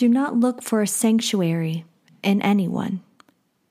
Do not look for a sanctuary in anyone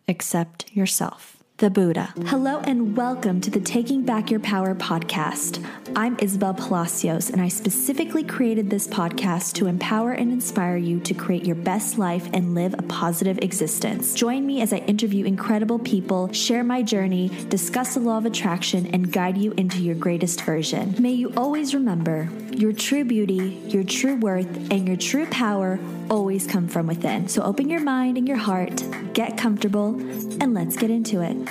except yourself the Buddha. Hello and welcome to the Taking Back Your Power podcast. I'm Isabel Palacios, and I specifically created this podcast to empower and inspire you to create your best life and live a positive existence. Join me as I interview incredible people, share my journey, discuss the law of attraction, and guide you into your greatest version. May you always remember your true beauty, your true worth, and your true power always come from within. So open your mind and your heart, get comfortable, and let's get into it.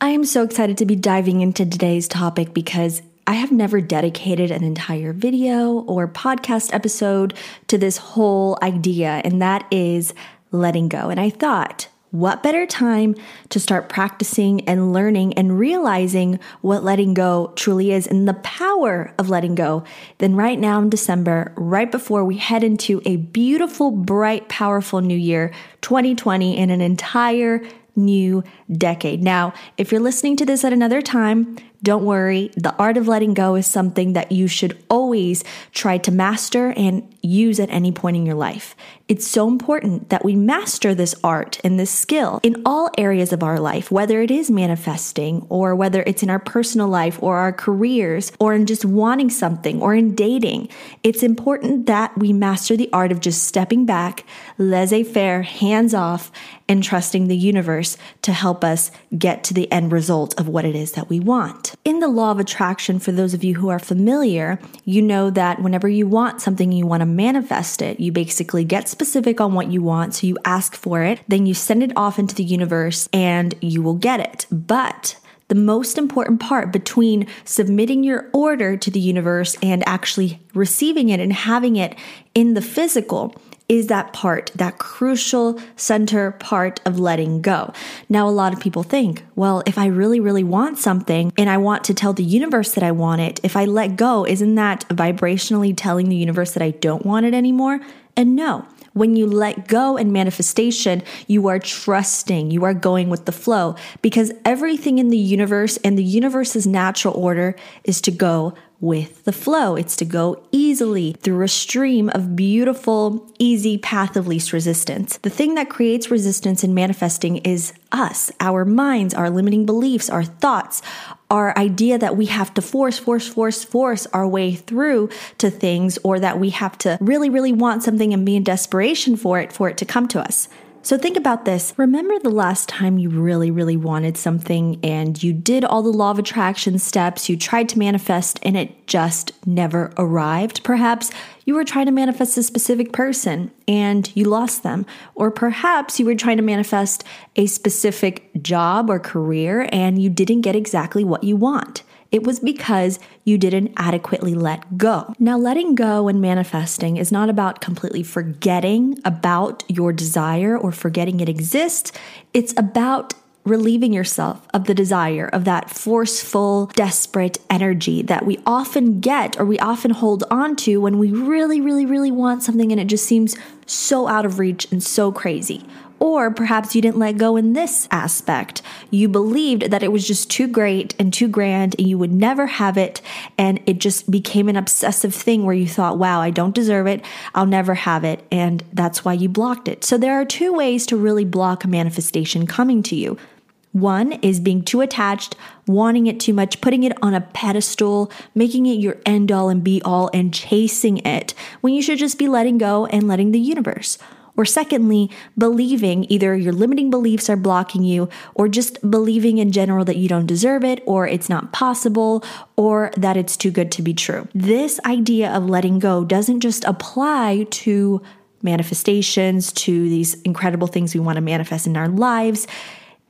I am so excited to be diving into today's topic because I have never dedicated an entire video or podcast episode to this whole idea, and that is letting go. And I thought, what better time to start practicing and learning and realizing what letting go truly is and the power of letting go than right now in December, right before we head into a beautiful, bright, powerful new year, 2020, and an entire new decade. Now, if you're listening to this at another time, don't worry. The art of letting go is something that you should always try to master and use at any point in your life. It's so important that we master this art and this skill in all areas of our life, whether it is manifesting or whether it's in our personal life or our careers or in just wanting something or in dating. It's important that we master the art of just stepping back, laissez faire, hands off, and trusting the universe to help us get to the end result of what it is that we want. In the law of attraction, for those of you who are familiar, you know that whenever you want something, you want to manifest it. You basically get specific on what you want, so you ask for it, then you send it off into the universe and you will get it. But the most important part between submitting your order to the universe and actually receiving it and having it in the physical is that part, that crucial center part of letting go. Now, a lot of people think, well, if I really, really want something and I want to tell the universe that I want it, if I let go, isn't that vibrationally telling the universe that I don't want it anymore? And no, when you let go in manifestation, you are trusting, you are going with the flow because everything in the universe and the universe's natural order is to go with the flow. It's to go easily through a stream of beautiful, easy path of least resistance. The thing that creates resistance in manifesting is us, our minds, our limiting beliefs, our thoughts, our idea that we have to force, force, force, force our way through to things, or that we have to really, really want something and be in desperation for it for it to come to us. So think about this. Remember the last time you really, really wanted something and you did all the law of attraction steps, you tried to manifest and it just never arrived? Perhaps you were trying to manifest a specific person and you lost them. Or perhaps you were trying to manifest a specific job or career and you didn't get exactly what you want. It was because you didn't adequately let go. Now, letting go and manifesting is not about completely forgetting about your desire or forgetting it exists. It's about relieving yourself of the desire of that forceful, desperate energy that we often get or we often hold on to when we really, really, really want something and it just seems so out of reach and so crazy. Or perhaps you didn't let go in this aspect. You believed that it was just too great and too grand and you would never have it. And it just became an obsessive thing where you thought, wow, I don't deserve it. I'll never have it. And that's why you blocked it. So there are two ways to really block a manifestation coming to you. One is being too attached, wanting it too much, putting it on a pedestal, making it your end all and be all, and chasing it when you should just be letting go and letting the universe. Or secondly, believing either your limiting beliefs are blocking you, or just believing in general that you don't deserve it, or it's not possible, or that it's too good to be true. This idea of letting go doesn't just apply to manifestations, to these incredible things we want to manifest in our lives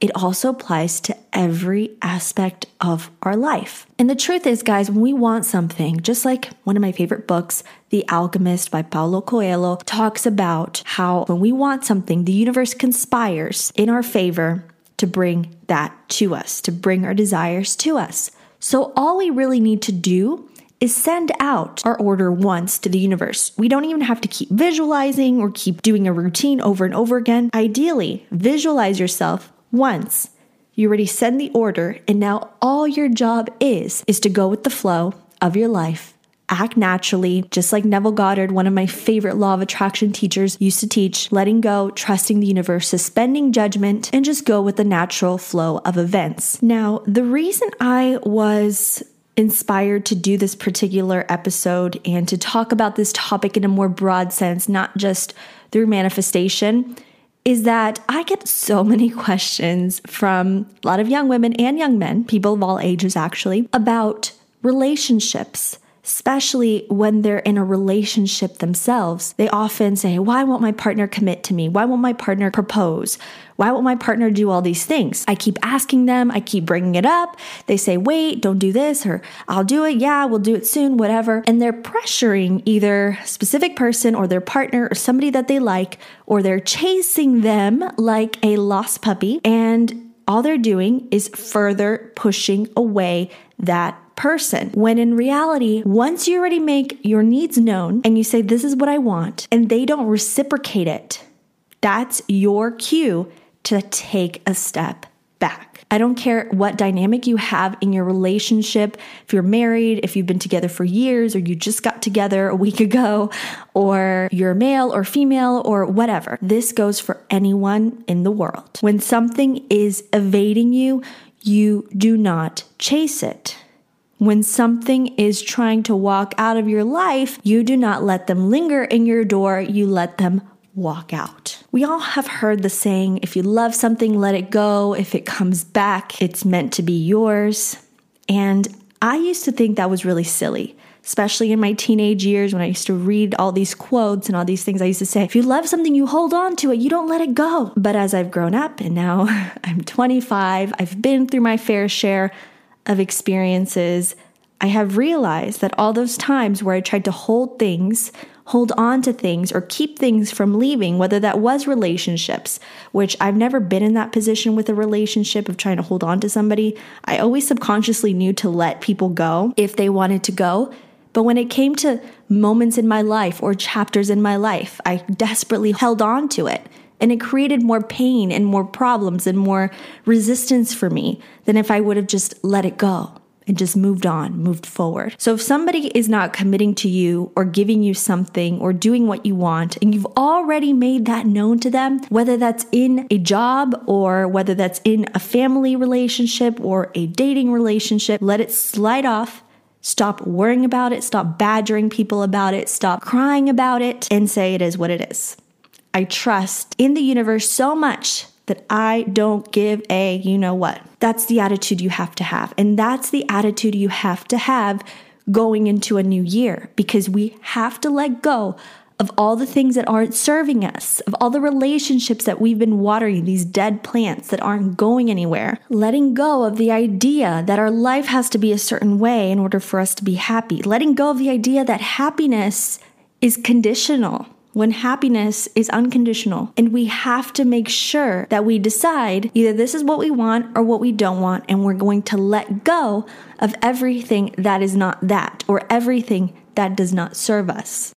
it also applies to every aspect of our life. And the truth is, guys, when we want something, just like one of my favorite books, The Alchemist by Paulo Coelho, talks about how when we want something, the universe conspires in our favor to bring that to us, to bring our desires to us. So all we really need to do is send out our order once to the universe. We don't even have to keep visualizing or keep doing a routine over and over again. Ideally, visualize yourself once. You already send the order, and now all your job is is to go with the flow of your life act naturally, just like Neville Goddard, one of my favorite law of attraction teachers, used to teach letting go, trusting the universe, suspending judgment, and just go with the natural flow of events. Now, the reason I was inspired to do this particular episode and to talk about this topic in a more broad sense, not just through manifestation, is that I get so many questions from a lot of young women and young men, people of all ages actually, about relationships especially when they're in a relationship themselves. They often say, Why won't my partner commit to me? Why won't my partner propose? Why won't my partner do all these things? I keep asking them, I keep bringing it up. They say, Wait, don't do this, or I'll do it. Yeah, we'll do it soon, whatever. And they're pressuring either specific person or their partner or somebody that they like, or they're chasing them like a lost puppy. And all they're doing is further pushing away that person. When in reality, once you already make your needs known and you say, This is what I want, and they don't reciprocate it, that's your cue to take a step back. I don't care what dynamic you have in your relationship, if you're married, if you've been together for years, or you just got together a week ago, or you're male or female, or whatever. This goes for anyone in the world. When something is evading you, you do not chase it. When something is trying to walk out of your life, you do not let them linger in your door, you let them walk out. We all have heard the saying if you love something, let it go. If it comes back, it's meant to be yours. And I used to think that was really silly especially in my teenage years when I used to read all these quotes and all these things. I used to say, if you love something, you hold on to it, you don't let it go. But as I've grown up and now I'm 25, I've been through my fair share of experiences, I have realized that all those times where I tried to hold things, hold on to things, or keep things from leaving, whether that was relationships, which I've never been in that position with a relationship of trying to hold on to somebody. I always subconsciously knew to let people go if they wanted to go. But when it came to moments in my life or chapters in my life, I desperately held on to it. And it created more pain and more problems and more resistance for me than if I would have just let it go and just moved on, moved forward. So if somebody is not committing to you or giving you something or doing what you want, and you've already made that known to them, whether that's in a job or whether that's in a family relationship or a dating relationship, let it slide off. Stop worrying about it. Stop badgering people about it. Stop crying about it and say it is what it is. I trust in the universe so much that I don't give a you know what. That's the attitude you have to have. And that's the attitude you have to have going into a new year because we have to let go of all the things that aren't serving us, of all the relationships that we've been watering, these dead plants that aren't going anywhere. Letting go of the idea that our life has to be a certain way in order for us to be happy. Letting go of the idea that happiness is conditional when happiness is unconditional. And we have to make sure that we decide either this is what we want or what we don't want, and we're going to let go of everything that is not that or everything that does not serve us.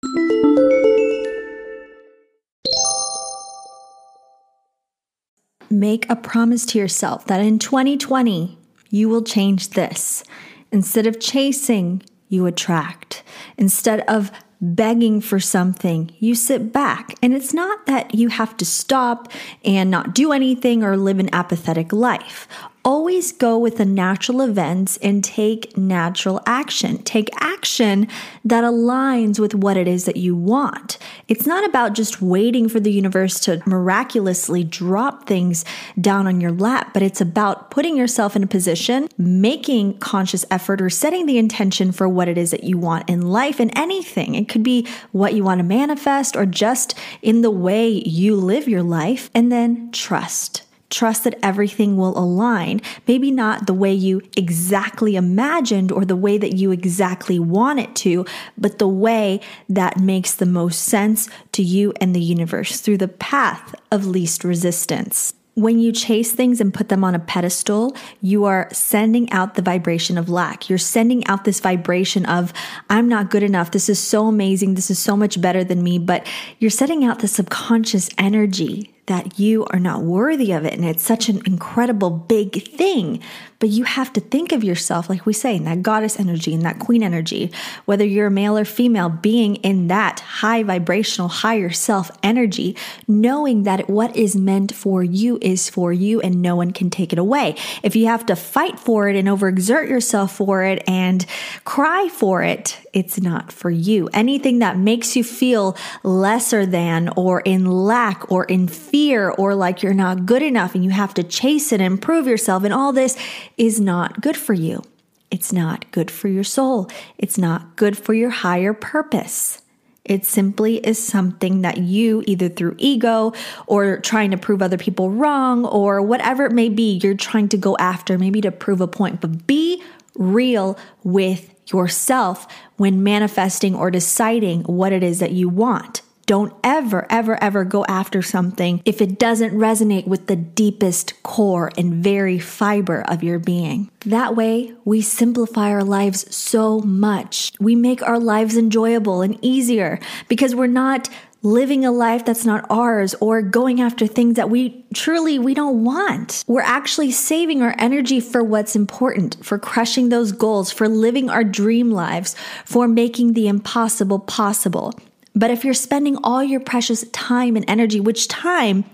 Make a promise to yourself that in 2020, you will change this. Instead of chasing, you attract. Instead of begging for something, you sit back. And it's not that you have to stop and not do anything or live an apathetic life always go with the natural events and take natural action. Take action that aligns with what it is that you want. It's not about just waiting for the universe to miraculously drop things down on your lap, but it's about putting yourself in a position, making conscious effort, or setting the intention for what it is that you want in life and anything. It could be what you want to manifest or just in the way you live your life, and then trust Trust that everything will align. Maybe not the way you exactly imagined or the way that you exactly want it to, but the way that makes the most sense to you and the universe through the path of least resistance. When you chase things and put them on a pedestal, you are sending out the vibration of lack. You're sending out this vibration of, I'm not good enough. This is so amazing. This is so much better than me. But you're setting out the subconscious energy that you are not worthy of it. And it's such an incredible big thing. But you have to think of yourself, like we say, in that goddess energy and that queen energy, whether you're a male or female, being in that high vibrational, higher self energy, knowing that what is meant for you is for you and no one can take it away. If you have to fight for it and overexert yourself for it and cry for it, it's not for you. Anything that makes you feel lesser than or in lack or in fear or like you're not good enough and you have to chase it and prove yourself and all this is not good for you. It's not good for your soul. It's not good for your higher purpose. It simply is something that you, either through ego or trying to prove other people wrong or whatever it may be, you're trying to go after, maybe to prove a point. But be real with yourself when manifesting or deciding what it is that you want. Don't ever, ever, ever go after something if it doesn't resonate with the deepest core and very fiber of your being. That way, we simplify our lives so much. We make our lives enjoyable and easier because we're not living a life that's not ours or going after things that we truly we don't want. We're actually saving our energy for what's important, for crushing those goals, for living our dream lives, for making the impossible possible. But if you're spending all your precious time and energy, which time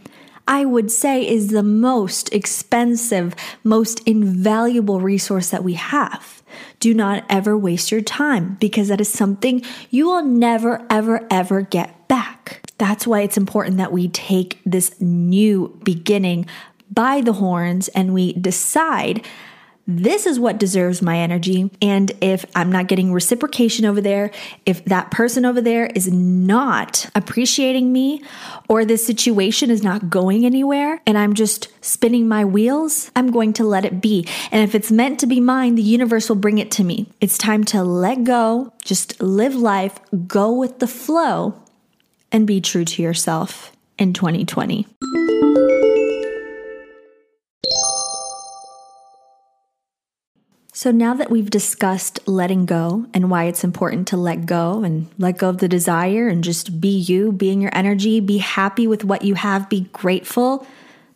I would say is the most expensive, most invaluable resource that we have. Do not ever waste your time because that is something you will never, ever, ever get back. That's why it's important that we take this new beginning by the horns and we decide this is what deserves my energy. And if I'm not getting reciprocation over there, if that person over there is not appreciating me, or this situation is not going anywhere, and I'm just spinning my wheels, I'm going to let it be. And if it's meant to be mine, the universe will bring it to me. It's time to let go, just live life, go with the flow, and be true to yourself in 2020. So, now that we've discussed letting go and why it's important to let go and let go of the desire and just be you, be in your energy, be happy with what you have, be grateful,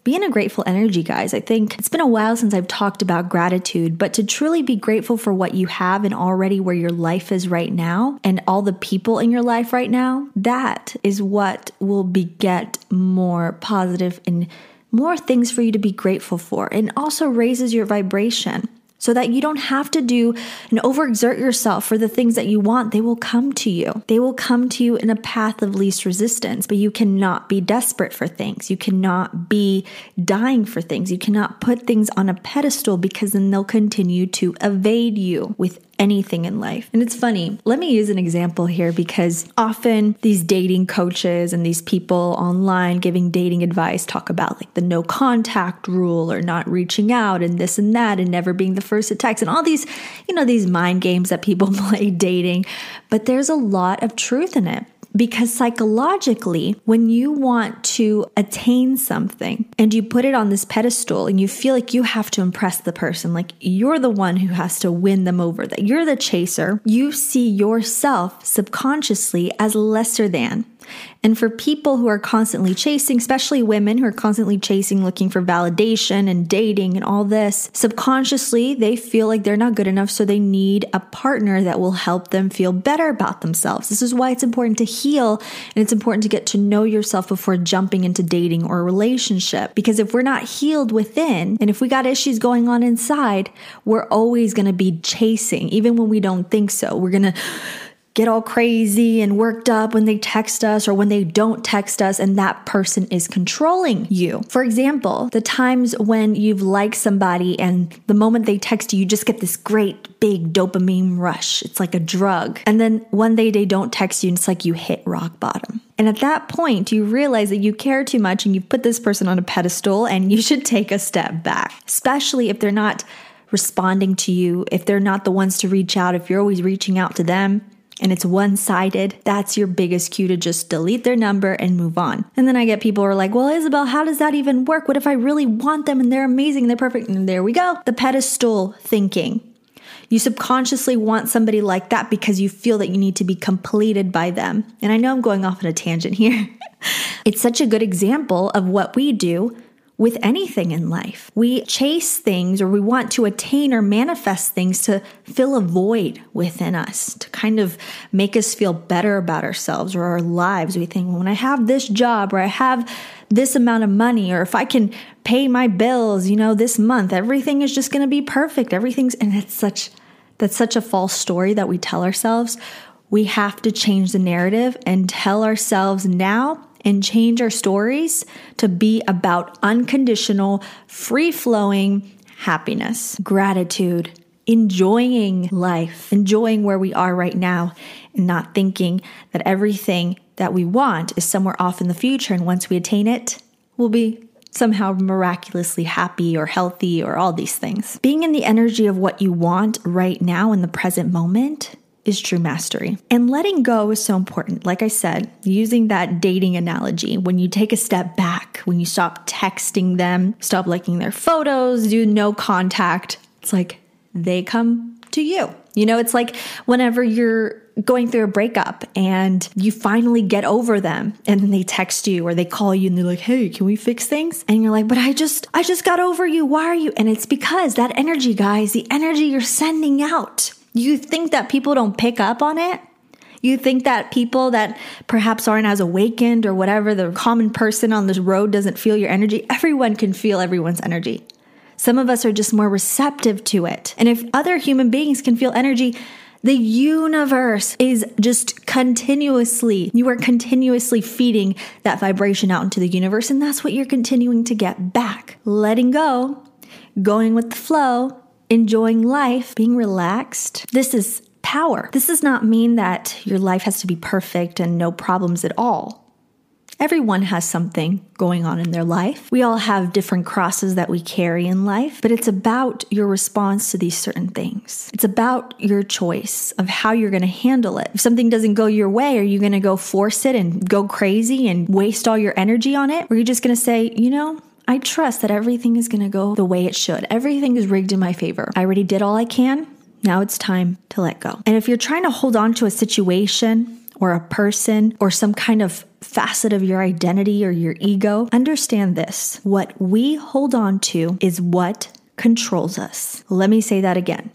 be in a grateful energy, guys. I think it's been a while since I've talked about gratitude, but to truly be grateful for what you have and already where your life is right now and all the people in your life right now, that is what will beget more positive and more things for you to be grateful for and also raises your vibration so that you don't have to do and overexert yourself for the things that you want. They will come to you. They will come to you in a path of least resistance, but you cannot be desperate for things. You cannot be dying for things. You cannot put things on a pedestal because then they'll continue to evade you with anything in life. And it's funny. Let me use an example here because often these dating coaches and these people online giving dating advice talk about like the no contact rule or not reaching out and this and that and never being the first to text and all these, you know, these mind games that people play dating. But there's a lot of truth in it. Because psychologically, when you want to attain something and you put it on this pedestal and you feel like you have to impress the person, like you're the one who has to win them over, that you're the chaser, you see yourself subconsciously as lesser than. And for people who are constantly chasing, especially women who are constantly chasing, looking for validation and dating and all this, subconsciously they feel like they're not good enough. So they need a partner that will help them feel better about themselves. This is why it's important to heal and it's important to get to know yourself before jumping into dating or relationship. Because if we're not healed within and if we got issues going on inside, we're always going to be chasing, even when we don't think so. We're going to get all crazy and worked up when they text us or when they don't text us and that person is controlling you. For example, the times when you've liked somebody and the moment they text you, you just get this great big dopamine rush. It's like a drug. And then one day they don't text you and it's like you hit rock bottom. And at that point, you realize that you care too much and you put this person on a pedestal and you should take a step back, especially if they're not responding to you, if they're not the ones to reach out, if you're always reaching out to them and it's one sided, that's your biggest cue to just delete their number and move on. And then I get people who are like, well, Isabel, how does that even work? What if I really want them and they're amazing and they're perfect? And there we go. The pedestal thinking. You subconsciously want somebody like that because you feel that you need to be completed by them. And I know I'm going off on a tangent here, It's such a good example of what we do with anything in life. We chase things or we want to attain or manifest things to fill a void within us, to kind of make us feel better about ourselves or our lives. We think, well, when I have this job or I have this amount of money or if I can pay my bills, you know, this month, everything is just going to be perfect. Everything's, and it's such, that's such a false story that we tell ourselves. We have to change the narrative and tell ourselves now and change our stories to be about unconditional, free flowing happiness, gratitude, enjoying life, enjoying where we are right now, and not thinking that everything that we want is somewhere off in the future. And once we attain it, we'll be somehow miraculously happy or healthy or all these things. Being in the energy of what you want right now in the present moment is true mastery. And letting go is so important. Like I said, using that dating analogy, when you take a step back, when you stop texting them, stop liking their photos, do no contact, it's like they come to you. You know, it's like whenever you're going through a breakup and you finally get over them and then they text you or they call you and they're like, "Hey, can we fix things?" And you're like, "But I just I just got over you. Why are you?" And it's because that energy, guys, the energy you're sending out you think that people don't pick up on it? You think that people that perhaps aren't as awakened or whatever, the common person on this road doesn't feel your energy? Everyone can feel everyone's energy. Some of us are just more receptive to it. And if other human beings can feel energy, the universe is just continuously, you are continuously feeding that vibration out into the universe. And that's what you're continuing to get back. Letting go, going with the flow, enjoying life, being relaxed. This is power. This does not mean that your life has to be perfect and no problems at all. Everyone has something going on in their life. We all have different crosses that we carry in life, but it's about your response to these certain things. It's about your choice of how you're going to handle it. If something doesn't go your way, are you going to go force it and go crazy and waste all your energy on it? Or are you just going to say, you know, I trust that everything is going to go the way it should. Everything is rigged in my favor. I already did all I can. Now it's time to let go. And if you're trying to hold on to a situation or a person or some kind of facet of your identity or your ego, understand this. What we hold on to is what controls us. Let me say that again.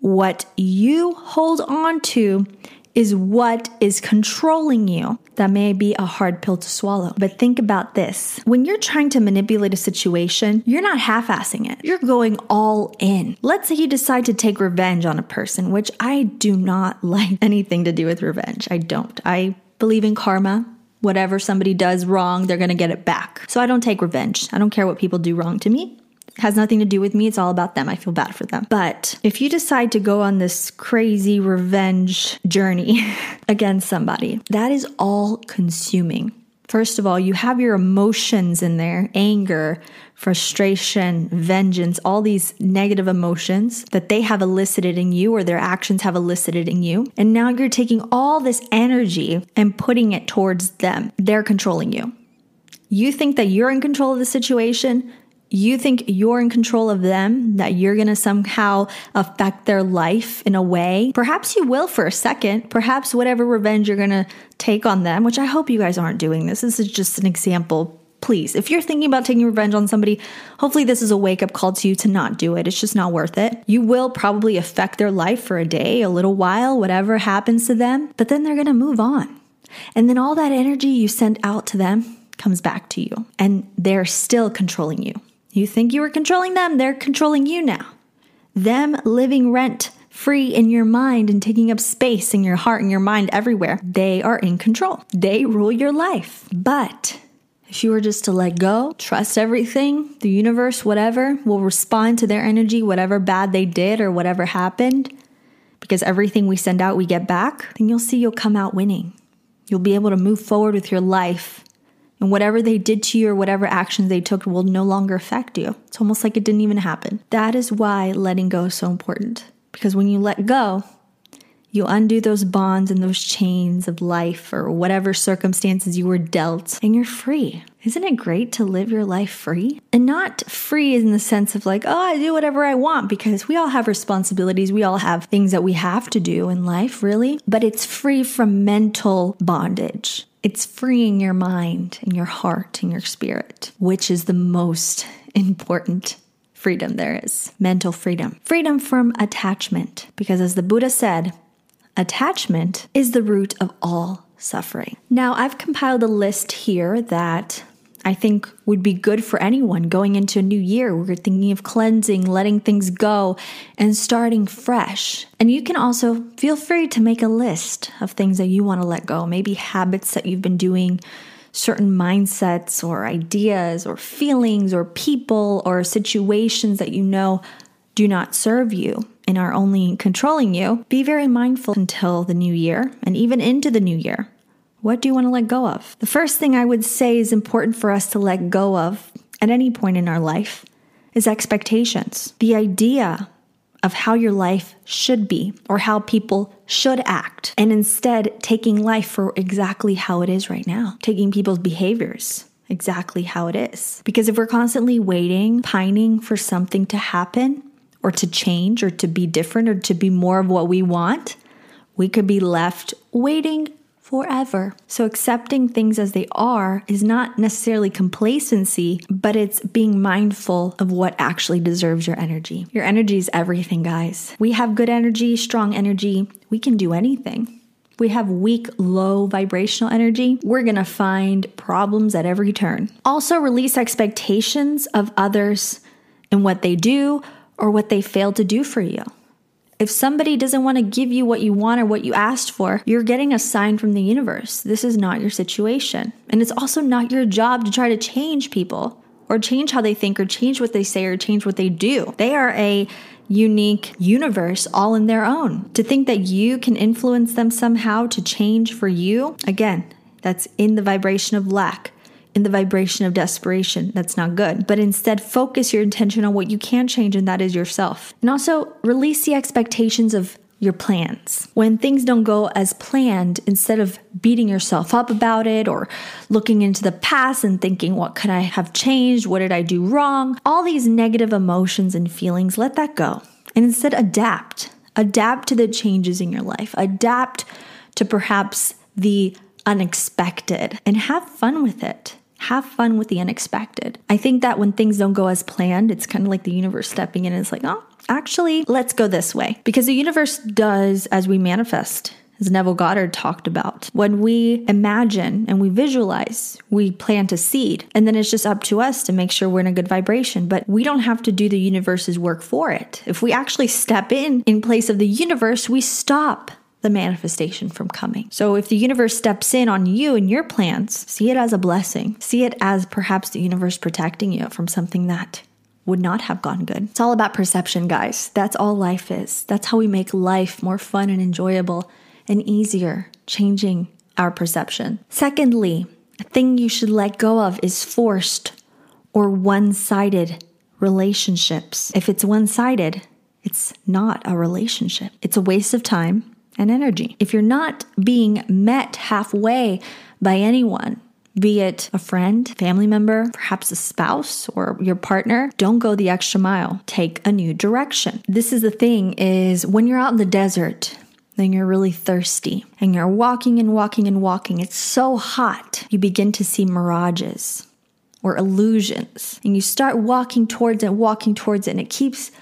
What you hold on to is what is controlling you. That may be a hard pill to swallow. But think about this when you're trying to manipulate a situation, you're not half assing it, you're going all in. Let's say you decide to take revenge on a person, which I do not like anything to do with revenge. I don't. I believe in karma. Whatever somebody does wrong, they're gonna get it back. So I don't take revenge. I don't care what people do wrong to me has nothing to do with me. It's all about them. I feel bad for them. But if you decide to go on this crazy revenge journey against somebody, that is all consuming. First of all, you have your emotions in there anger, frustration, vengeance, all these negative emotions that they have elicited in you or their actions have elicited in you. And now you're taking all this energy and putting it towards them. They're controlling you. You think that you're in control of the situation you think you're in control of them, that you're going to somehow affect their life in a way. Perhaps you will for a second. Perhaps whatever revenge you're going to take on them, which I hope you guys aren't doing this. This is just an example. Please, if you're thinking about taking revenge on somebody, hopefully this is a wake up call to you to not do it. It's just not worth it. You will probably affect their life for a day, a little while, whatever happens to them, but then they're going to move on. And then all that energy you sent out to them comes back to you, and they're still controlling you. You think you were controlling them, they're controlling you now. Them living rent free in your mind and taking up space in your heart and your mind everywhere, they are in control. They rule your life. But if you were just to let go, trust everything, the universe, whatever, will respond to their energy, whatever bad they did or whatever happened, because everything we send out, we get back, then you'll see you'll come out winning. You'll be able to move forward with your life and whatever they did to you or whatever actions they took will no longer affect you. It's almost like it didn't even happen. That is why letting go is so important. Because when you let go, you undo those bonds and those chains of life or whatever circumstances you were dealt, and you're free. Isn't it great to live your life free? And not free in the sense of like, oh, I do whatever I want, because we all have responsibilities. We all have things that we have to do in life, really. But it's free from mental bondage. It's freeing your mind and your heart and your spirit, which is the most important freedom there is mental freedom. Freedom from attachment, because as the Buddha said, attachment is the root of all suffering. Now, I've compiled a list here that I think would be good for anyone going into a new year. We're thinking of cleansing, letting things go, and starting fresh. And you can also feel free to make a list of things that you want to let go, maybe habits that you've been doing, certain mindsets or ideas or feelings or people or situations that you know do not serve you and are only controlling you. Be very mindful until the new year and even into the new year. What do you want to let go of? The first thing I would say is important for us to let go of at any point in our life is expectations. The idea of how your life should be or how people should act, and instead taking life for exactly how it is right now, taking people's behaviors exactly how it is. Because if we're constantly waiting, pining for something to happen or to change or to be different or to be more of what we want, we could be left waiting forever. So accepting things as they are is not necessarily complacency, but it's being mindful of what actually deserves your energy. Your energy is everything, guys. We have good energy, strong energy. We can do anything. We have weak, low vibrational energy. We're gonna find problems at every turn. Also, release expectations of others and what they do or what they fail to do for you. If somebody doesn't want to give you what you want or what you asked for, you're getting a sign from the universe. This is not your situation. And it's also not your job to try to change people or change how they think or change what they say or change what they do. They are a unique universe all in their own. To think that you can influence them somehow to change for you, again, that's in the vibration of lack in the vibration of desperation. That's not good. But instead, focus your intention on what you can change, and that is yourself. And also release the expectations of your plans. When things don't go as planned, instead of beating yourself up about it or looking into the past and thinking, what could I have changed? What did I do wrong? All these negative emotions and feelings, let that go. And instead, adapt. Adapt to the changes in your life. Adapt to perhaps the unexpected and have fun with it. Have fun with the unexpected. I think that when things don't go as planned, it's kind of like the universe stepping in and it's like, oh, actually, let's go this way. Because the universe does as we manifest as Neville Goddard talked about. When we imagine and we visualize, we plant a seed, and then it's just up to us to make sure we're in a good vibration. But we don't have to do the universe's work for it. If we actually step in in place of the universe, we stop the manifestation from coming. So if the universe steps in on you and your plans, see it as a blessing. See it as perhaps the universe protecting you from something that would not have gone good. It's all about perception, guys. That's all life is. That's how we make life more fun and enjoyable and easier, changing our perception. Secondly, a thing you should let go of is forced or one sided relationships. If it's one sided, it's not a relationship. It's a waste of time and energy. If you're not being met halfway by anyone, be it a friend, family member, perhaps a spouse or your partner, don't go the extra mile. Take a new direction. This is the thing is when you're out in the desert, then you're really thirsty and you're walking and walking and walking. It's so hot. You begin to see mirages or illusions and you start walking towards it, walking towards it, and it keeps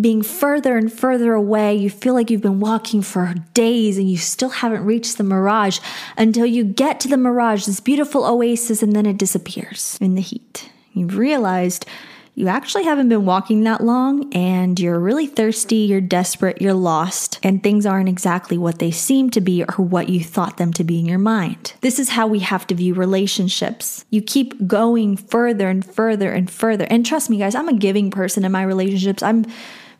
being further and further away. You feel like you've been walking for days and you still haven't reached the mirage until you get to the mirage, this beautiful oasis, and then it disappears in the heat. You've realized you actually haven't been walking that long and you're really thirsty, you're desperate, you're lost, and things aren't exactly what they seem to be or what you thought them to be in your mind. This is how we have to view relationships. You keep going further and further and further. And trust me, guys, I'm a giving person in my relationships. I'm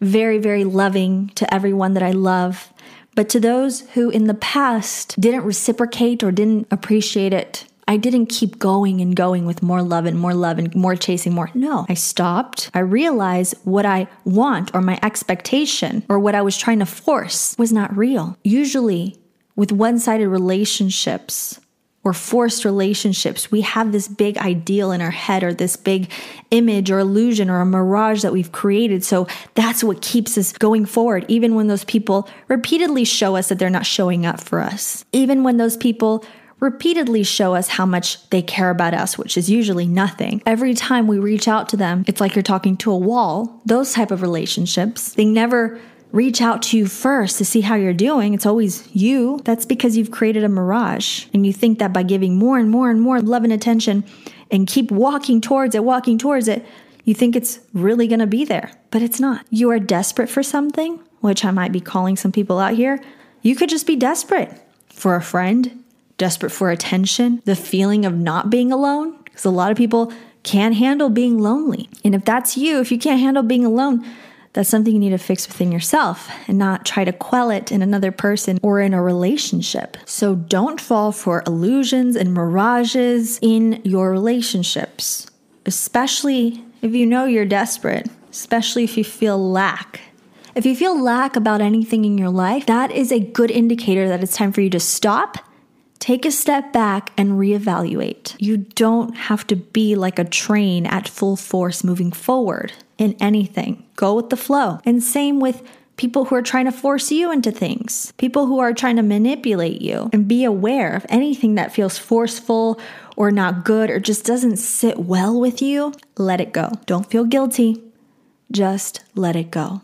very, very loving to everyone that I love. But to those who in the past didn't reciprocate or didn't appreciate it, I didn't keep going and going with more love and more love and more chasing more. No, I stopped. I realized what I want or my expectation or what I was trying to force was not real. Usually, with one sided relationships, or forced relationships, we have this big ideal in our head or this big image or illusion or a mirage that we've created. So that's what keeps us going forward, even when those people repeatedly show us that they're not showing up for us. Even when those people repeatedly show us how much they care about us, which is usually nothing. Every time we reach out to them, it's like you're talking to a wall. Those type of relationships, they never reach out to you first to see how you're doing. It's always you. That's because you've created a mirage. And you think that by giving more and more and more love and attention and keep walking towards it, walking towards it, you think it's really going to be there. But it's not. You are desperate for something, which I might be calling some people out here. You could just be desperate for a friend, desperate for attention, the feeling of not being alone. Because a lot of people can't handle being lonely. And if that's you, if you can't handle being alone, that's something you need to fix within yourself and not try to quell it in another person or in a relationship. So don't fall for illusions and mirages in your relationships, especially if you know you're desperate, especially if you feel lack. If you feel lack about anything in your life, that is a good indicator that it's time for you to stop Take a step back and reevaluate. You don't have to be like a train at full force moving forward in anything. Go with the flow. And same with people who are trying to force you into things, people who are trying to manipulate you, and be aware of anything that feels forceful or not good or just doesn't sit well with you. Let it go. Don't feel guilty. Just let it go.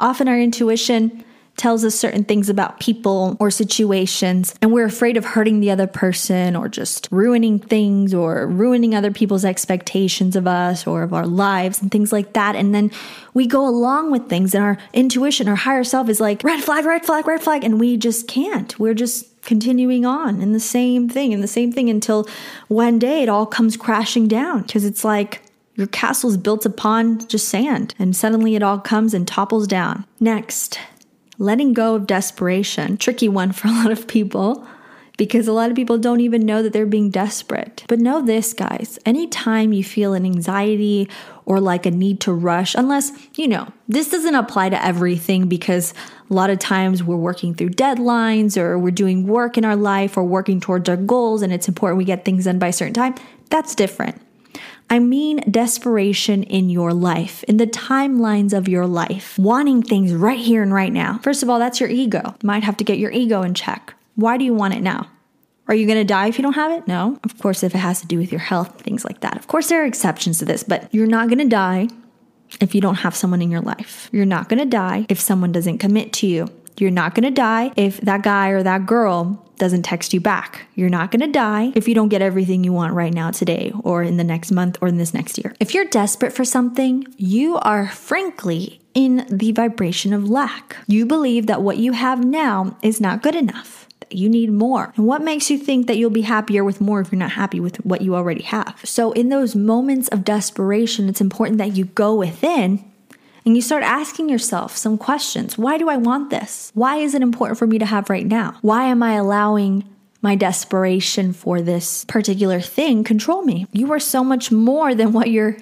Often our intuition tells us certain things about people or situations, and we're afraid of hurting the other person or just ruining things or ruining other people's expectations of us or of our lives and things like that. And then we go along with things, and our intuition, our higher self is like, red flag, red flag, red flag, and we just can't. We're just continuing on in the same thing, in the same thing until one day it all comes crashing down because it's like, your castle is built upon just sand, and suddenly it all comes and topples down. Next, letting go of desperation. Tricky one for a lot of people because a lot of people don't even know that they're being desperate. But know this, guys anytime you feel an anxiety or like a need to rush, unless, you know, this doesn't apply to everything because a lot of times we're working through deadlines or we're doing work in our life or working towards our goals and it's important we get things done by a certain time. That's different. I mean desperation in your life, in the timelines of your life, wanting things right here and right now. First of all, that's your ego. You might have to get your ego in check. Why do you want it now? Are you going to die if you don't have it? No. Of course, if it has to do with your health, things like that. Of course, there are exceptions to this, but you're not going to die if you don't have someone in your life. You're not going to die if someone doesn't commit to you. You're not to die if that guy or that girl doesn't text you back. You're not to die if you don't get everything you want right now today or in the next month or in this next year. If you're desperate for something, you are frankly in the vibration of lack. You believe that what you have now is not good enough. That You need more. And what makes you think that you'll be happier with more if you're not happy with what you already have? So, in those moments of desperation, it's important that you go within and you start asking yourself some questions. Why do I want this? Why is it important for me to have right now? Why am I allowing my desperation for this particular thing control me? You are so much more than what you're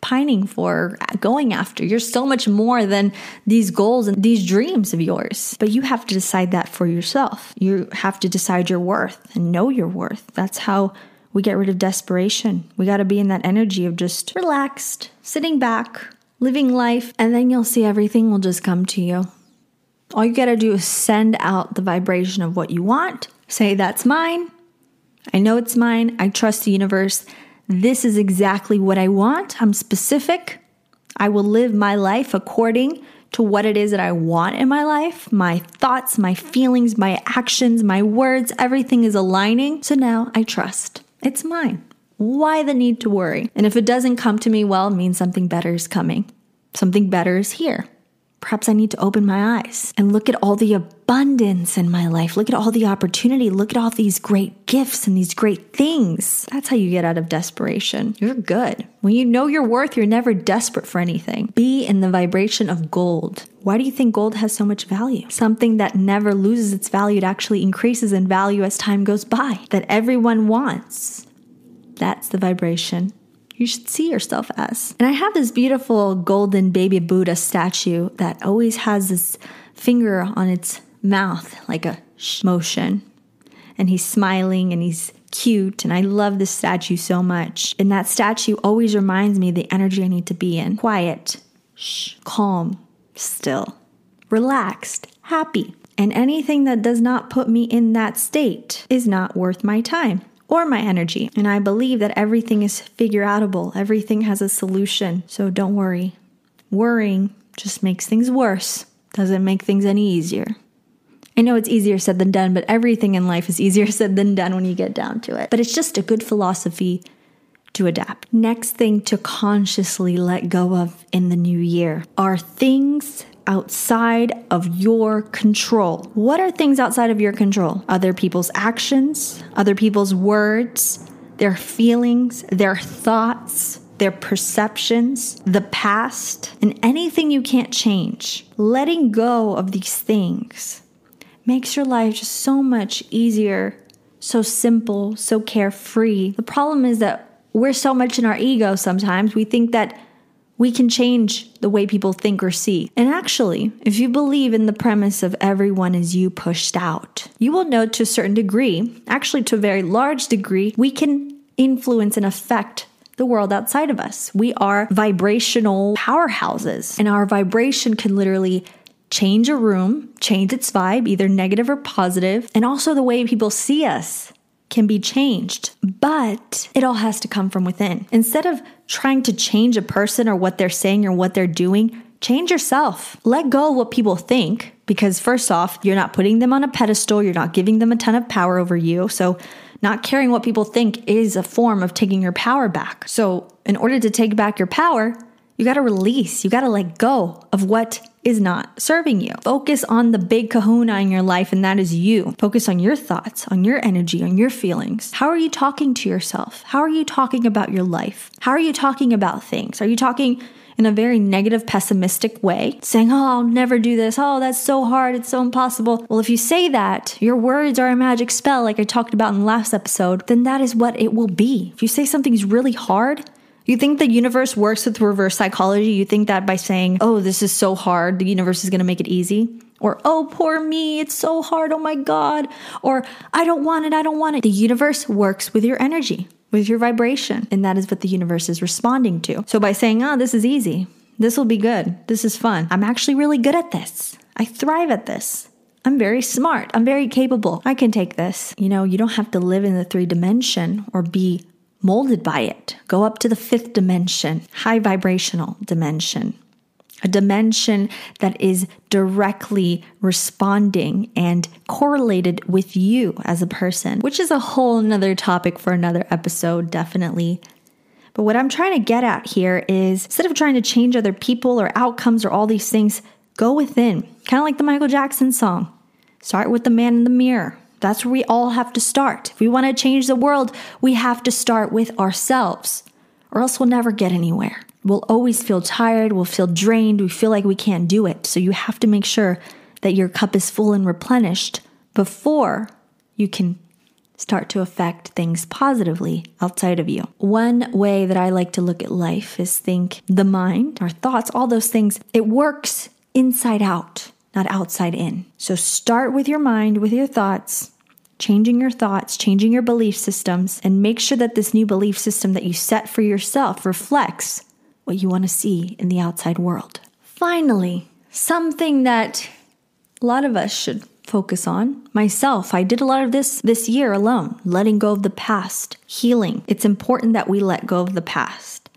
pining for, going after. You're so much more than these goals and these dreams of yours. But you have to decide that for yourself. You have to decide your worth and know your worth. That's how we get rid of desperation. We got to be in that energy of just relaxed, sitting back, living life, and then you'll see everything will just come to you. All you gotta do is send out the vibration of what you want, say, That's mine. I know it's mine. I trust the universe. This is exactly what I want. I'm specific. I will live my life according to what it is that I want in my life. My thoughts, my feelings, my actions, my words, everything is aligning. So now I trust. It's mine. Why the need to worry? And if it doesn't come to me, well, it means something better is coming. Something better is here. Perhaps I need to open my eyes and look at all the abundance in my life. Look at all the opportunity. Look at all these great gifts and these great things. That's how you get out of desperation. You're good. When you know your worth, you're never desperate for anything. Be in the vibration of gold. Why do you think gold has so much value? Something that never loses its value, it actually increases in value as time goes by, that everyone wants. That's the vibration you should see yourself as. And I have this beautiful golden baby Buddha statue that always has this finger on its mouth, like a motion. And he's smiling and he's cute. And I love this statue so much. And that statue always reminds me the energy I need to be in quiet, shh, calm, still, relaxed, happy. And anything that does not put me in that state is not worth my time or my energy. And I believe that everything is figure outable, everything has a solution. So don't worry. Worrying just makes things worse, doesn't make things any easier. I know it's easier said than done, but everything in life is easier said than done when you get down to it. But it's just a good philosophy to adapt. Next thing to consciously let go of in the new year are things outside of your control. What are things outside of your control? Other people's actions, other people's words, their feelings, their thoughts, their perceptions, the past, and anything you can't change. Letting go of these things makes your life just so much easier, so simple, so carefree. The problem is that we're so much in our ego sometimes, we think that we can change the way people think or see. And actually, if you believe in the premise of everyone is you pushed out, you will know to a certain degree, actually to a very large degree, we can influence and affect the world outside of us. We are vibrational powerhouses, and our vibration can literally change a room, change its vibe, either negative or positive, and also the way people see us can be changed, but it all has to come from within. Instead of trying to change a person or what they're saying or what they're doing, change yourself. Let go of what people think because, first off, you're not putting them on a pedestal, you're not giving them a ton of power over you. So, not caring what people think is a form of taking your power back. So, in order to take back your power, you got to release, you got to let go of what is not serving you. Focus on the big kahuna in your life, and that is you. Focus on your thoughts, on your energy, on your feelings. How are you talking to yourself? How are you talking about your life? How are you talking about things? Are you talking in a very negative, pessimistic way, saying, Oh, I'll never do this. Oh, that's so hard. It's so impossible. Well, if you say that, your words are a magic spell, like I talked about in the last episode, then that is what it will be. If you say something's really hard, you think the universe works with reverse psychology? You think that by saying, oh, this is so hard, the universe is going to make it easy? Or, oh, poor me, it's so hard, oh my God. Or, I don't want it, I don't want it. The universe works with your energy, with your vibration. And that is what the universe is responding to. So by saying, oh, this is easy, this will be good, this is fun, I'm actually really good at this, I thrive at this. I'm very smart. I'm very capable. I can take this. You know, you don't have to live in the three dimension or be molded by it. Go up to the fifth dimension, high vibrational dimension, a dimension that is directly responding and correlated with you as a person, which is a whole nother topic for another episode, definitely. But what I'm trying to get at here is instead of trying to change other people or outcomes or all these things, go within. Kind of like the Michael Jackson song. Start with the man in the mirror. That's where we all have to start. If we want to change the world, we have to start with ourselves, or else we'll never get anywhere. We'll always feel tired, we'll feel drained, we feel like we can't do it. So you have to make sure that your cup is full and replenished before you can start to affect things positively outside of you. One way that I like to look at life is think the mind, our thoughts, all those things, it works inside out not outside in. So start with your mind, with your thoughts, changing your thoughts, changing your belief systems, and make sure that this new belief system that you set for yourself reflects what you want to see in the outside world. Finally, something that a lot of us should focus on. Myself, I did a lot of this this year alone, letting go of the past, healing. It's important that we let go of the past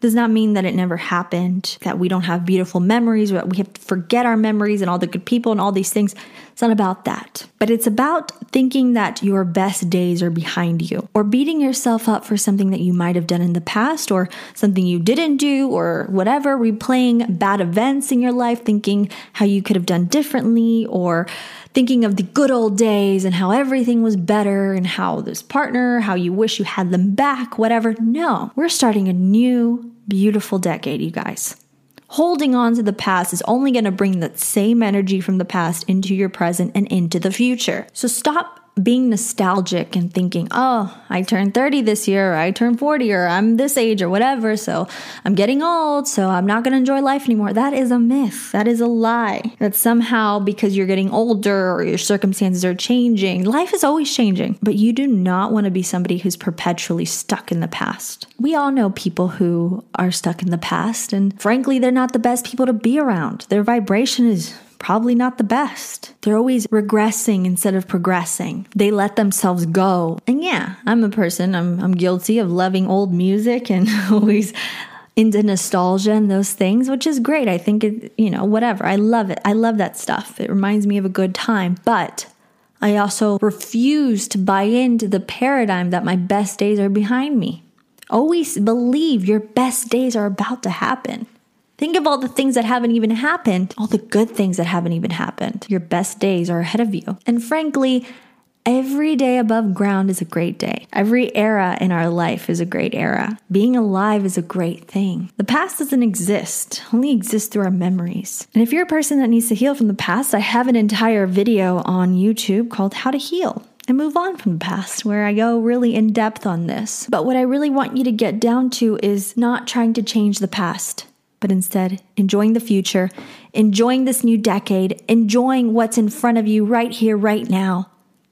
does not mean that it never happened, that we don't have beautiful memories, or that we have to forget our memories and all the good people and all these things. It's not about that. But it's about thinking that your best days are behind you or beating yourself up for something that you might have done in the past or something you didn't do or whatever, replaying bad events in your life, thinking how you could have done differently or thinking of the good old days and how everything was better and how this partner, how you wish you had them back, whatever. No, we're starting a new, beautiful decade, you guys. Holding on to the past is only going to bring that same energy from the past into your present and into the future. So stop being nostalgic and thinking, oh, I turned 30 this year, or I turned 40, or I'm this age, or whatever, so I'm getting old, so I'm not gonna enjoy life anymore. That is a myth. That is a lie. That somehow because you're getting older or your circumstances are changing, life is always changing, but you do not wanna be somebody who's perpetually stuck in the past. We all know people who are stuck in the past, and frankly, they're not the best people to be around. Their vibration is probably not the best. They're always regressing instead of progressing. They let themselves go. And yeah, I'm a person, I'm, I'm guilty of loving old music and always into nostalgia and those things, which is great. I think it, you know, whatever. I love it. I love that stuff. It reminds me of a good time. But I also refuse to buy into the paradigm that my best days are behind me. Always believe your best days are about to happen. Think of all the things that haven't even happened, all the good things that haven't even happened. Your best days are ahead of you. And frankly, every day above ground is a great day. Every era in our life is a great era. Being alive is a great thing. The past doesn't exist, only exists through our memories. And if you're a person that needs to heal from the past, I have an entire video on YouTube called How to Heal and move on from the past, where I go really in depth on this. But what I really want you to get down to is not trying to change the past but instead enjoying the future, enjoying this new decade, enjoying what's in front of you right here, right now.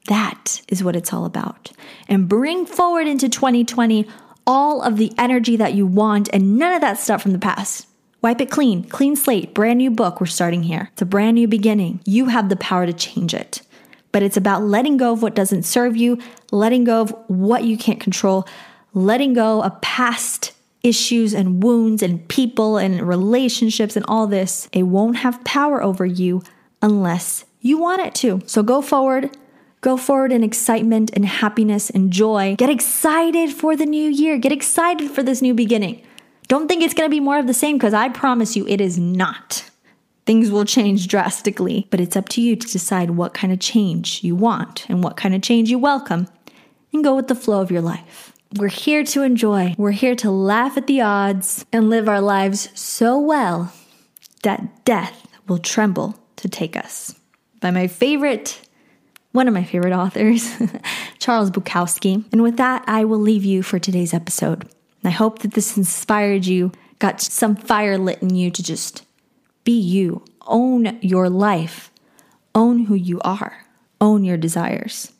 That is what it's all about. And bring forward into 2020 all of the energy that you want and none of that stuff from the past. Wipe it clean, clean slate, brand new book. We're starting here. It's a brand new beginning. You have the power to change it. But it's about letting go of what doesn't serve you, letting go of what you can't control, letting go of past issues and wounds and people and relationships and all this, it won't have power over you unless you want it to. So go forward. Go forward in excitement and happiness and joy. Get excited for the new year. Get excited for this new beginning. Don't think it's going to be more of the same because I promise you it is not. Things will change drastically, but it's up to you to decide what kind of change you want and what kind of change you welcome and go with the flow of your life. We're here to enjoy. We're here to laugh at the odds and live our lives so well that death will tremble to take us. By my favorite, one of my favorite authors, Charles Bukowski. And with that, I will leave you for today's episode. I hope that this inspired you, got some fire lit in you to just be you, own your life, own who you are, own your desires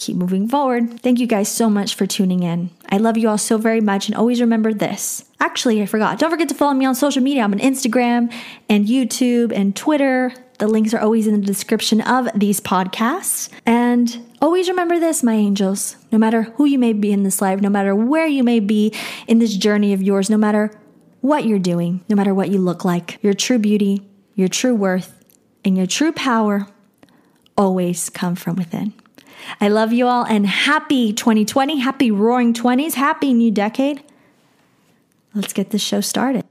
keep moving forward. Thank you guys so much for tuning in. I love you all so very much. And always remember this. Actually, I forgot. Don't forget to follow me on social media. I'm on Instagram and YouTube and Twitter. The links are always in the description of these podcasts. And always remember this, my angels. No matter who you may be in this life, no matter where you may be in this journey of yours, no matter what you're doing, no matter what you look like, your true beauty, your true worth, and your true power always come from within. I love you all and happy 2020, happy roaring 20s, happy new decade. Let's get this show started.